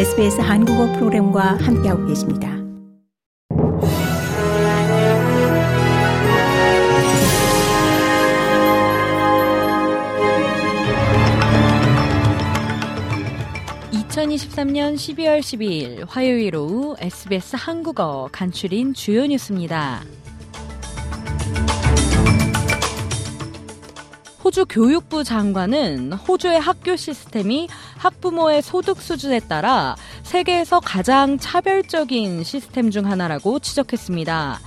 SBS 한국어 프로그램과 함께하고 계십니다. (2023년 12월 12일) 화요일 오후 SBS 한국어 간추린 주요 뉴스입니다. 호주 교육부 장관은 호주의 학교 시스템이 학부모의 소득 수준에 따라 세계에서 가장 차별적인 시스템 중 하나라고 지적했습니다.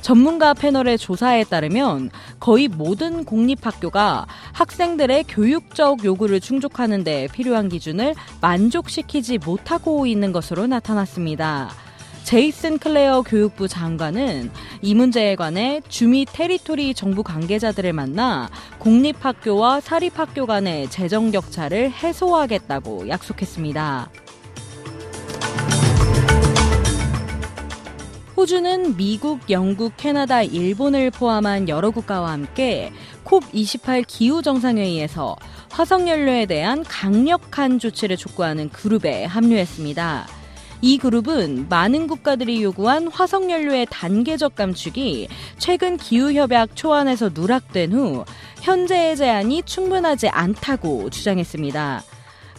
전문가 패널의 조사에 따르면 거의 모든 공립학교가 학생들의 교육적 요구를 충족하는 데 필요한 기준을 만족시키지 못하고 있는 것으로 나타났습니다. 제이슨 클레어 교육부 장관은 이 문제에 관해 주미 테리토리 정부 관계자들을 만나 공립학교와 사립학교 간의 재정 격차를 해소하겠다고 약속했습니다. 호주는 미국, 영국, 캐나다, 일본을 포함한 여러 국가와 함께 콥28 기후정상회의에서 화석연료에 대한 강력한 조치를 촉구하는 그룹에 합류했습니다. 이 그룹은 많은 국가들이 요구한 화석연료의 단계적 감축이 최근 기후협약 초안에서 누락된 후 현재의 제한이 충분하지 않다고 주장했습니다.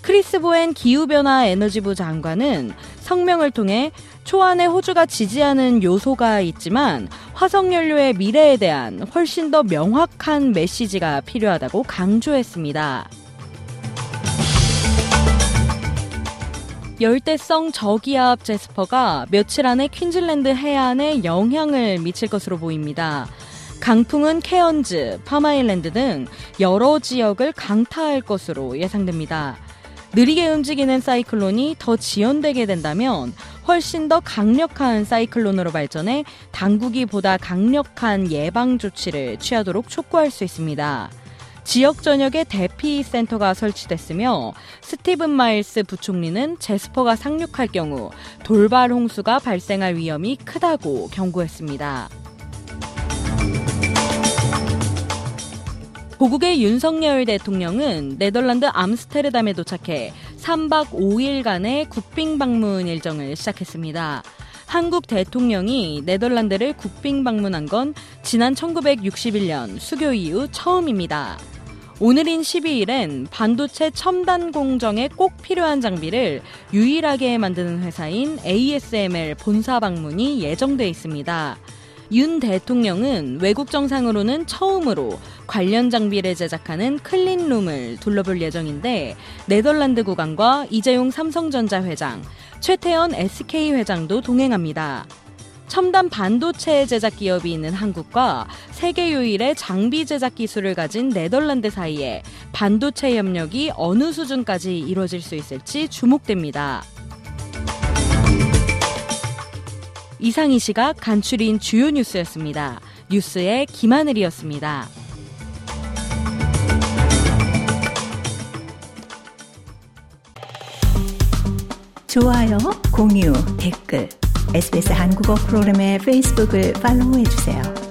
크리스 보엔 기후변화 에너지부 장관은 성명을 통해 초안에 호주가 지지하는 요소가 있지만 화석연료의 미래에 대한 훨씬 더 명확한 메시지가 필요하다고 강조했습니다. 열대성 저기압 제스퍼가 며칠 안에 퀸즐랜드 해안에 영향을 미칠 것으로 보입니다. 강풍은 케언즈, 팜 아일랜드 등 여러 지역을 강타할 것으로 예상됩니다. 느리게 움직이는 사이클론이 더 지연되게 된다면 훨씬 더 강력한 사이클론으로 발전해 당국이 보다 강력한 예방 조치를 취하도록 촉구할 수 있습니다. 지역 전역에 대피 센터가 설치됐으며 스티븐 마일스 부총리는 제스퍼가 상륙할 경우 돌발 홍수가 발생할 위험이 크다고 경고했습니다. 고국의 윤석열 대통령은 네덜란드 암스테르담에 도착해 3박 5일간의 국빈 방문 일정을 시작했습니다. 한국 대통령이 네덜란드를 국빈 방문한 건 지난 1961년 수교 이후 처음입니다. 오늘인 12일엔 반도체 첨단 공정에 꼭 필요한 장비를 유일하게 만드는 회사인 ASML 본사 방문이 예정돼 있습니다. 윤 대통령은 외국 정상으로는 처음으로 관련 장비를 제작하는 클린룸을 둘러볼 예정인데 네덜란드 국왕과 이재용 삼성전자 회장, 최태원 SK 회장도 동행합니다. 첨단 반도체 제작 기업이 있는 한국과 세계 유일의 장비 제작 기술을 가진 네덜란드 사이에 반도체 협력이 어느 수준까지 이루어질 수 있을지 주목됩니다. 이상 이 시각 간추린 주요 뉴스였습니다. 뉴스의 김하늘이었습니다. 좋아요, 공유, 댓글 SBS 한국어 프로그램의 페이스북을 팔로우해 주세요.